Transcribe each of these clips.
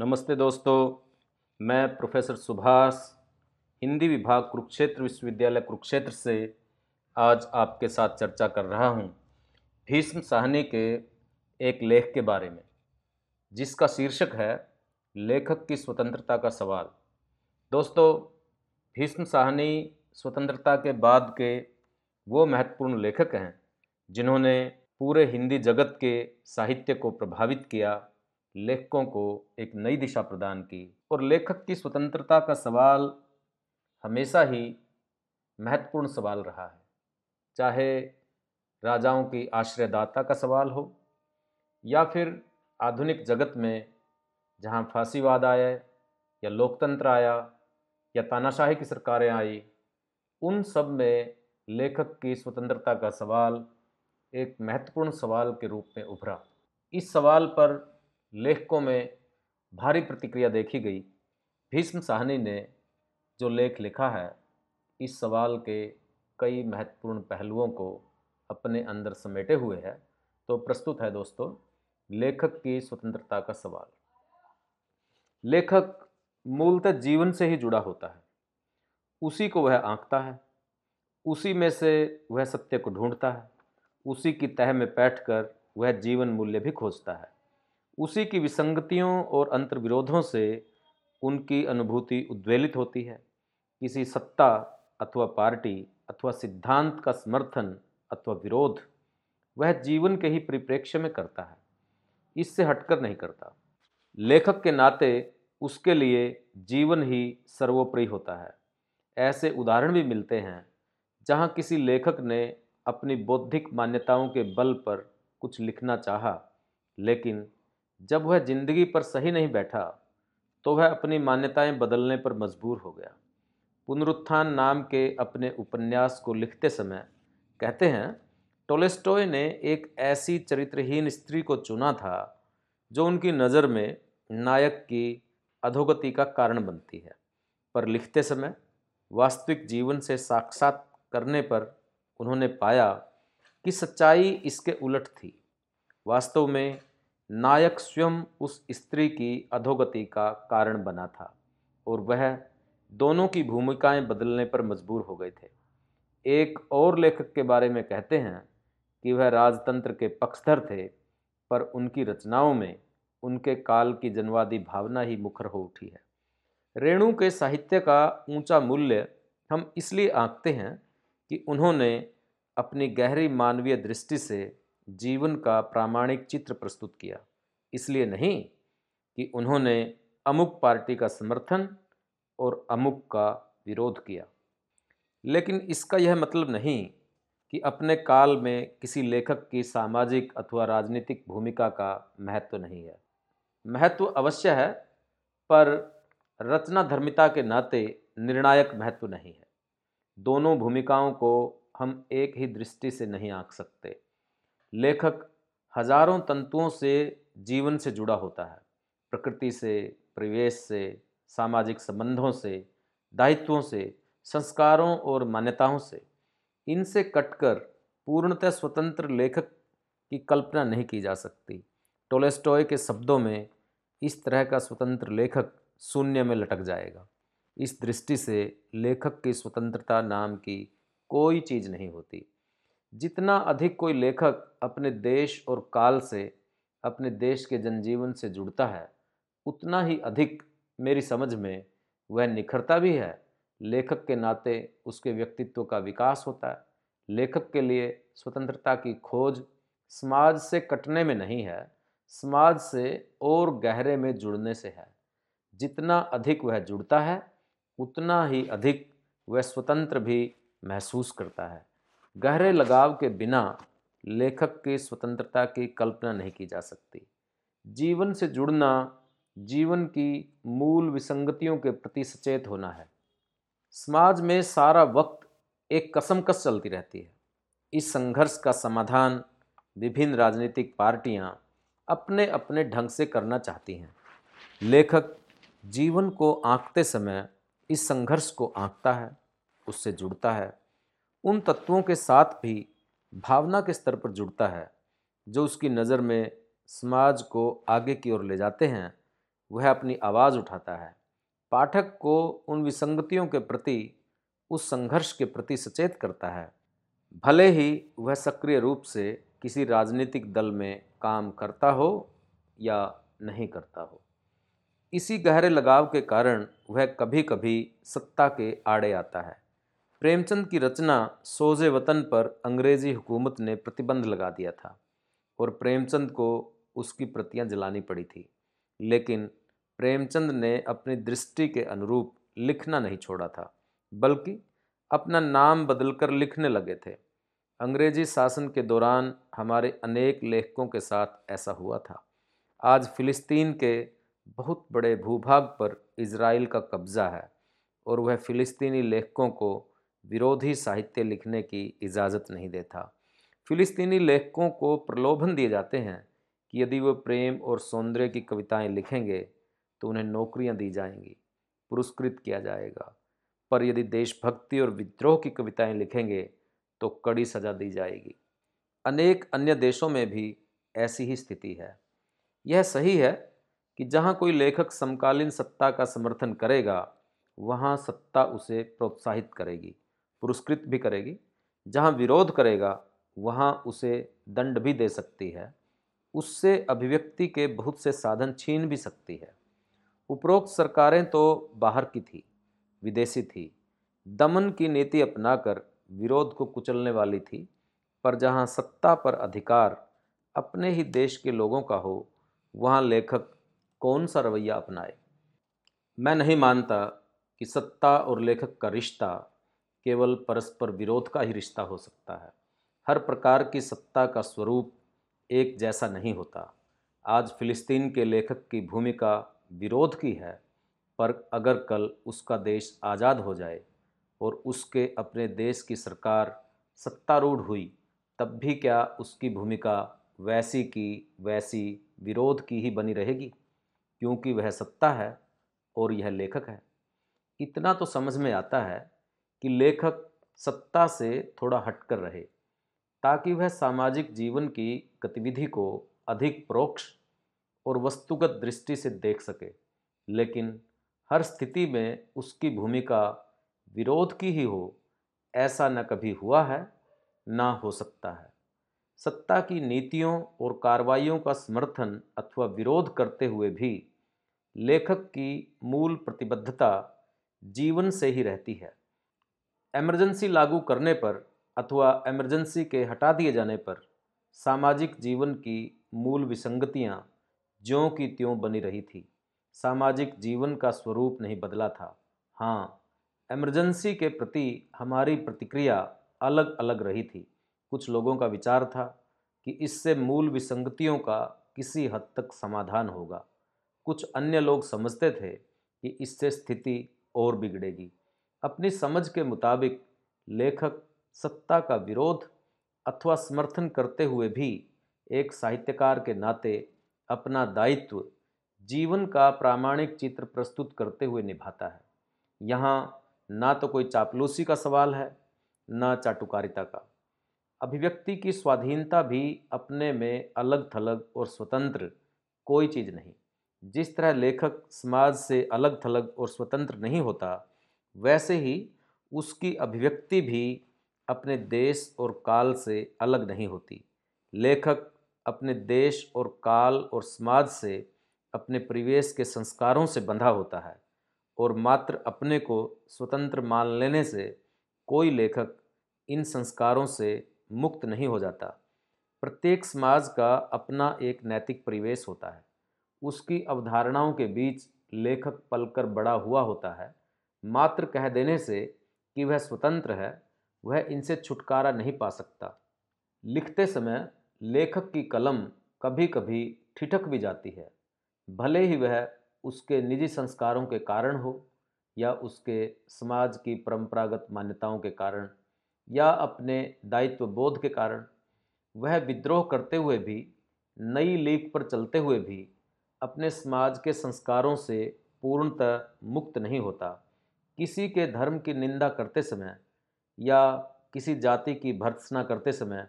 नमस्ते दोस्तों, मैं प्रोफेसर सुभाष, हिंदी विभाग कुरुक्षेत्र विश्वविद्यालय कुरुक्षेत्र से आज आपके साथ चर्चा कर रहा हूँ भीष्म साहनी के एक लेख के बारे में, जिसका शीर्षक है, लेखक की स्वतंत्रता का सवाल। दोस्तों, भीष्म साहनी स्वतंत्रता के बाद के वो महत्वपूर्ण लेखक हैं, जिन्होंने पूरे हिंदी जगत के साहित्य को प्रभावित किया लेखकों को एक नई दिशा प्रदान की। और लेखक की स्वतंत्रता का सवाल हमेशा ही महत्वपूर्ण सवाल रहा है। चाहे राजाओं की आश्रयदाता का सवाल हो, या फिर आधुनिक जगत में जहाँ फांसीवाद आया, या लोकतंत्र आया, या तानाशाही की सरकारें आई, उन सब में लेखक की स्वतंत्रता का सवाल एक महत्वपूर्ण सवाल के रूप में उभरा। इस सवाल पर लेखकों में भारी प्रतिक्रिया देखी गई। भीष्म साहनी ने जो लेख लिखा है, इस सवाल के कई महत्वपूर्ण पहलुओं को अपने अंदर समेटे हुए है। तो प्रस्तुत है दोस्तों, लेखक की स्वतंत्रता का सवाल। लेखक मूलतः जीवन से ही जुड़ा होता है। उसी को वह आंकता है, उसी में से वह सत्य को ढूंढता है, उसी की तह में बैठकर वह जीवन मूल्य भी खोजता है। उसी की विसंगतियों और अंतर्विरोधों से उनकी अनुभूति उद्वेलित होती है। किसी सत्ता अथवा पार्टी अथवा सिद्धांत का समर्थन अथवा विरोध वह जीवन के ही परिप्रेक्ष्य में करता है। इससे हटकर नहीं करता। लेखक के नाते उसके लिए जीवन ही सर्वोपरि होता है। ऐसे उदाहरण भी मिलते हैं, जहाँ किसी लेखक ने अपनी बौद्धिक मान्यताओं के बल पर कुछ लिखना चाहा, लेकिन जब वह ज़िंदगी पर सही नहीं बैठा तो वह अपनी मान्यताएँ बदलने पर मजबूर हो गया। पुनरुत्थान नाम के अपने उपन्यास को लिखते समय कहते हैं, टोलेस्टोय ने एक ऐसी चरित्रहीन स्त्री को चुना था, जो उनकी नज़र में नायक की अधोगति का कारण बनती है। पर लिखते समय वास्तविक जीवन से साक्षात करने पर उन्होंने पाया कि सच्चाई इसके उलट थी। वास्तव में नायक स्वयं उस स्त्री की अधोगति का कारण बना था और वह दोनों की भूमिकाएँ बदलने पर मजबूर हो गए थे। एक और लेखक के बारे में कहते हैं कि वह राजतंत्र के पक्षधर थे, पर उनकी रचनाओं में उनके काल की जनवादी भावना ही मुखर हो उठी है। रेणु के साहित्य का ऊँचा मूल्य हम इसलिए आंकते हैं कि उन्होंने अपनी गहरी मानवीय दृष्टि से जीवन का प्रामाणिक चित्र प्रस्तुत किया। इसलिए नहीं कि उन्होंने अमुक पार्टी का समर्थन और अमुक का विरोध किया। लेकिन इसका यह मतलब नहीं कि अपने काल में किसी लेखक की सामाजिक अथवा राजनीतिक भूमिका का महत्व नहीं है। महत्व अवश्य है, पर रचना धर्मिता के नाते निर्णायक महत्व नहीं है। दोनों भूमिकाओं को हम एक ही दृष्टि से नहीं आंक सकते। लेखक हज़ारों तंतुओं से जीवन से जुड़ा होता है। प्रकृति से, परिवेश से, सामाजिक संबंधों से, दायित्वों से, संस्कारों और मान्यताओं से। इनसे कटकर पूर्णतः स्वतंत्र लेखक की कल्पना नहीं की जा सकती। टोलेस्टोय के शब्दों में इस तरह का स्वतंत्र लेखक शून्य में लटक जाएगा। इस दृष्टि से लेखक की स्वतंत्रता नाम की कोई चीज़ नहीं होती। जितना अधिक कोई लेखक अपने देश और काल से, अपने देश के जनजीवन से जुड़ता है, उतना ही अधिक मेरी समझ में वह निखरता भी है। लेखक के नाते उसके व्यक्तित्व का विकास होता है। लेखक के लिए स्वतंत्रता की खोज समाज से कटने में नहीं है, समाज से और गहरे में जुड़ने से है। जितना अधिक वह जुड़ता है, उतना ही अधिक वह स्वतंत्र भी महसूस करता है। गहरे लगाव के बिना लेखक की स्वतंत्रता की कल्पना नहीं की जा सकती। जीवन से जुड़ना, जीवन की मूल विसंगतियों के प्रति सचेत होना है। समाज में सारा वक्त एक कसमकस चलती रहती है। इस संघर्ष का समाधान विभिन्न राजनीतिक पार्टियाँ अपने अपने ढंग से करना चाहती हैं। लेखक जीवन को आंकते समय इस संघर्ष को आंकता है, उससे जुड़ता है उन तत्वों के साथ भी भावना के स्तर पर जुड़ता है, जो उसकी नज़र में समाज को आगे की ओर ले जाते हैं। वह अपनी आवाज़ उठाता है। पाठक को उन विसंगतियों के प्रति, उस संघर्ष के प्रति सचेत करता है। भले ही वह सक्रिय रूप से किसी राजनीतिक दल में काम करता हो या नहीं करता हो। इसी गहरे लगाव के कारण वह कभी कभी सत्ता के आड़े आता है। प्रेमचंद की रचना सोजे वतन पर अंग्रेज़ी हुकूमत ने प्रतिबंध लगा दिया था और प्रेमचंद को उसकी प्रतियाँ जलानी पड़ी थी। लेकिन प्रेमचंद ने अपनी दृष्टि के अनुरूप लिखना नहीं छोड़ा था, बल्कि अपना नाम बदलकर लिखने लगे थे। अंग्रेज़ी शासन के दौरान हमारे अनेक लेखकों के साथ ऐसा हुआ था। आज फ़िलिस्तीन के बहुत बड़े भूभाग पर इसराइल का कब्ज़ा है और वह फ़िलिस्तीनी लेखकों को विरोधी साहित्य लिखने की इजाज़त नहीं देता। फ़िलिस्तीनी लेखकों को प्रलोभन दिए जाते हैं कि यदि वो प्रेम और सौंदर्य की कविताएँ लिखेंगे तो उन्हें नौकरियाँ दी जाएँगी, पुरस्कृत किया जाएगा। पर यदि देशभक्ति और विद्रोह की कविताएँ लिखेंगे तो कड़ी सज़ा दी जाएगी। अनेक अन्य देशों में भी ऐसी ही स्थिति है। यह सही है कि जहाँ कोई लेखक समकालीन सत्ता का समर्थन करेगा, वहाँ सत्ता उसे प्रोत्साहित करेगी। पुरस्कृत भी करेगी। जहाँ विरोध करेगा, वहाँ उसे दंड भी दे सकती है। उससे अभिव्यक्ति के बहुत से साधन छीन भी सकती है। उपरोक्त सरकारें तो बाहर की थी, विदेशी थी। दमन की नीति अपनाकर विरोध को कुचलने वाली थी। पर जहाँ सत्ता पर अधिकार अपने ही देश के लोगों का हो, वहाँ लेखक कौन सा रवैया अपनाए? मैं नहीं मानता कि सत्ता और लेखक का रिश्ता केवल परस्पर विरोध का ही रिश्ता हो सकता है। हर प्रकार की सत्ता का स्वरूप एक जैसा नहीं होता। आज फिलिस्तीन के लेखक की भूमिका विरोध की है, पर अगर कल उसका देश आज़ाद हो जाए और उसके अपने देश की सरकार सत्तारूढ़ हुई, तब भी क्या उसकी भूमिका वैसी की वैसी विरोध की ही बनी रहेगी? क्योंकि वह सत्ता है और यह लेखक है। इतना तो समझ में आता है कि लेखक सत्ता से थोड़ा हटकर रहे, ताकि वह सामाजिक जीवन की गतिविधि को अधिक परोक्ष और वस्तुगत दृष्टि से देख सके। लेकिन हर स्थिति में उसकी भूमिका विरोध की ही हो, ऐसा न कभी हुआ है, ना हो सकता है। सत्ता की नीतियों और कार्रवाइयों का समर्थन अथवा विरोध करते हुए भी लेखक की मूल प्रतिबद्धता जीवन से ही रहती है। इमरजेंसी लागू करने पर अथवा एमरजेंसी के हटा दिए जाने पर सामाजिक जीवन की मूल विसंगतियाँ ज्यों की त्यों बनी रही थी। सामाजिक जीवन का स्वरूप नहीं बदला था। हाँ एमरजेंसी के प्रति हमारी प्रतिक्रिया अलग अलग रही थी। कुछ लोगों का विचार था कि इससे मूल विसंगतियों का किसी हद तक समाधान होगा। कुछ अन्य लोग समझते थे कि इससे स्थिति और बिगड़ेगी। अपनी समझ के मुताबिक लेखक सत्ता का विरोध अथवा समर्थन करते हुए भी एक साहित्यकार के नाते अपना दायित्व जीवन का प्रामाणिक चित्र प्रस्तुत करते हुए निभाता है। यहाँ ना तो कोई चापलूसी का सवाल है, ना चाटुकारिता का। अभिव्यक्ति की स्वाधीनता भी अपने में अलग थलग और स्वतंत्र कोई चीज़ नहीं। जिस तरह लेखक समाज से अलग थलग और स्वतंत्र नहीं होता वैसे ही उसकी अभिव्यक्ति भी अपने देश और काल से अलग नहीं होती। लेखक अपने देश और काल और समाज से अपने परिवेश के संस्कारों से बंधा होता है और मात्र अपने को स्वतंत्र मान लेने से कोई लेखक इन संस्कारों से मुक्त नहीं हो जाता। प्रत्येक समाज का अपना एक नैतिक परिवेश होता है। उसकी अवधारणाओं के बीच लेखक पलकर बड़ा हुआ होता है। मात्र कह देने से कि वह स्वतंत्र है, वह इनसे छुटकारा नहीं पा सकता। लिखते समय लेखक की कलम कभी कभी ठिठक भी जाती है। भले ही वह उसके निजी संस्कारों के कारण हो या उसके समाज की परंपरागत मान्यताओं के कारण या अपने दायित्व बोध के कारण, वह विद्रोह करते हुए भी, नई लीक पर चलते हुए भी अपने समाज के संस्कारों से पूर्णतः मुक्त नहीं होता। किसी के धर्म की निंदा करते समय या किसी जाति की भर्त्सना करते समय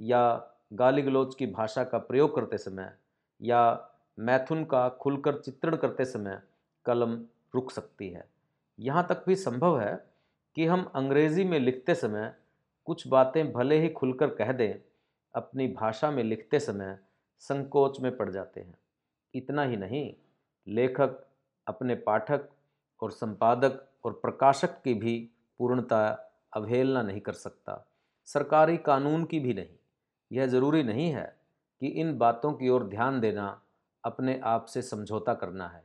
या गाली गलोच की भाषा का प्रयोग करते समय या मैथुन का खुलकर चित्रण करते समय कलम रुक सकती है। यहाँ तक भी संभव है कि हम अंग्रेज़ी में लिखते समय कुछ बातें भले ही खुलकर कह दें, अपनी भाषा में लिखते समय संकोच में पड़ जाते हैं। इतना ही नहीं, लेखक, अपने पाठक और संपादक और प्रकाशक की भी पूर्णता अवहेलना नहीं कर सकता। सरकारी कानून की भी नहीं। यह ज़रूरी नहीं है कि इन बातों की ओर ध्यान देना अपने आप से समझौता करना है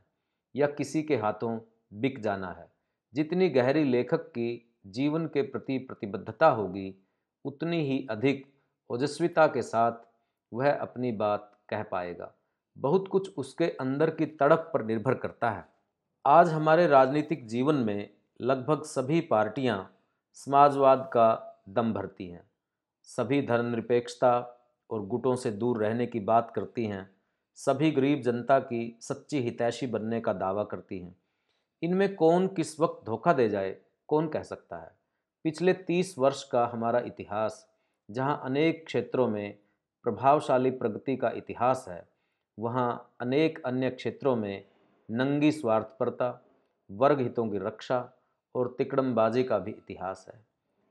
या किसी के हाथों बिक जाना है। जितनी गहरी लेखक की जीवन के प्रति प्रतिबद्धता होगी, उतनी ही अधिक ओजस्विता के साथ वह अपनी बात कह पाएगा। बहुत कुछ उसके अंदर की तड़प पर निर्भर करता है। आज हमारे राजनीतिक जीवन में लगभग सभी पार्टियाँ समाजवाद का दम भरती हैं। सभी धर्मनिरपेक्षता और गुटों से दूर रहने की बात करती हैं। सभी गरीब जनता की सच्ची हितैषी बनने का दावा करती हैं। इनमें कौन किस वक्त धोखा दे जाए, कौन कह सकता है? पिछले तीस वर्ष का हमारा इतिहास, जहाँ अनेक क्षेत्रों में प्रभावशाली प्रगति का इतिहास है, वहाँ अनेक अन्य क्षेत्रों में नंगी स्वार्थपरता वर्ग हितों की रक्षा और तिकड़मबाजी का भी इतिहास है।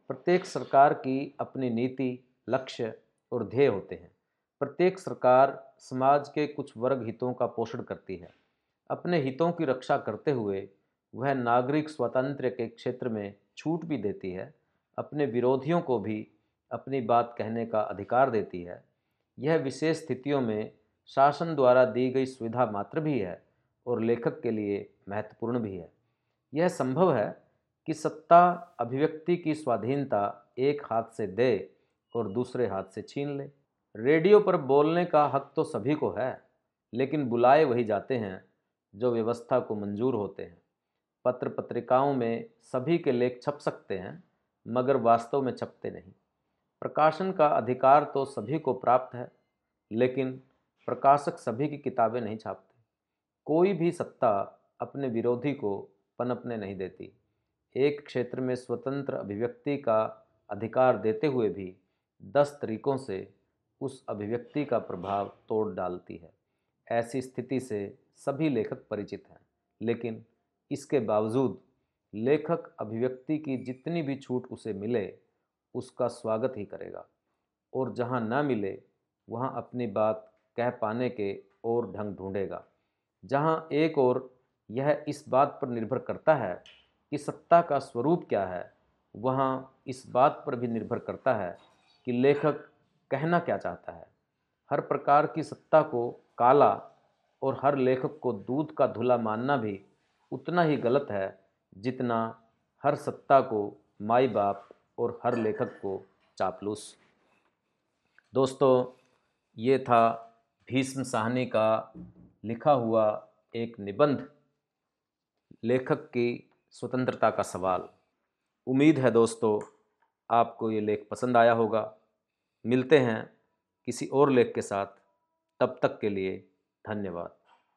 प्रत्येक सरकार की अपनी नीति, लक्ष्य और ध्येय होते हैं। प्रत्येक सरकार समाज के कुछ वर्ग हितों का पोषण करती है। अपने हितों की रक्षा करते हुए वह नागरिक स्वातंत्र्य के क्षेत्र में छूट भी देती है, अपने विरोधियों को भी अपनी बात कहने का अधिकार देती है। यह विशेष स्थितियों में शासन द्वारा दी गई सुविधा मात्र भी है और लेखक के लिए महत्वपूर्ण भी है। यह संभव है कि सत्ता अभिव्यक्ति की स्वाधीनता एक हाथ से दे और दूसरे हाथ से छीन ले। रेडियो पर बोलने का हक तो सभी को है, लेकिन बुलाए वही जाते हैं जो व्यवस्था को मंजूर होते हैं। पत्र पत्रिकाओं में सभी के लेख छप सकते हैं, मगर वास्तव में छपते नहीं। प्रकाशन का अधिकार तो सभी को प्राप्त है, लेकिन प्रकाशक सभी की किताबें नहीं छापते। कोई भी सत्ता अपने विरोधी को पनपने नहीं देती। एक क्षेत्र में स्वतंत्र अभिव्यक्ति का अधिकार देते हुए भी दस तरीकों से उस अभिव्यक्ति का प्रभाव तोड़ डालती है। ऐसी स्थिति से सभी लेखक परिचित हैं, लेकिन इसके बावजूद लेखक अभिव्यक्ति की जितनी भी छूट उसे मिले, उसका स्वागत ही करेगा। और जहाँ न मिले, वहाँ अपनी बात कह पाने के और ढंग ढूंढेगा। जहाँ एक और यह इस बात पर निर्भर करता है कि सत्ता का स्वरूप क्या है, वहाँ इस बात पर भी निर्भर करता है कि लेखक कहना क्या चाहता है। हर प्रकार की सत्ता को काला और हर लेखक को दूध का धुला मानना भी उतना ही गलत है जितना हर सत्ता को माई बाप और हर लेखक को चापलूस। दोस्तों, ये था भीष्म साहनी का लिखा हुआ एक निबंध लेखक की स्वतंत्रता का सवाल। उम्मीद है दोस्तों, आपको ये लेख पसंद आया होगा। मिलते हैं किसी और लेख के साथ। तब तक के लिए धन्यवाद।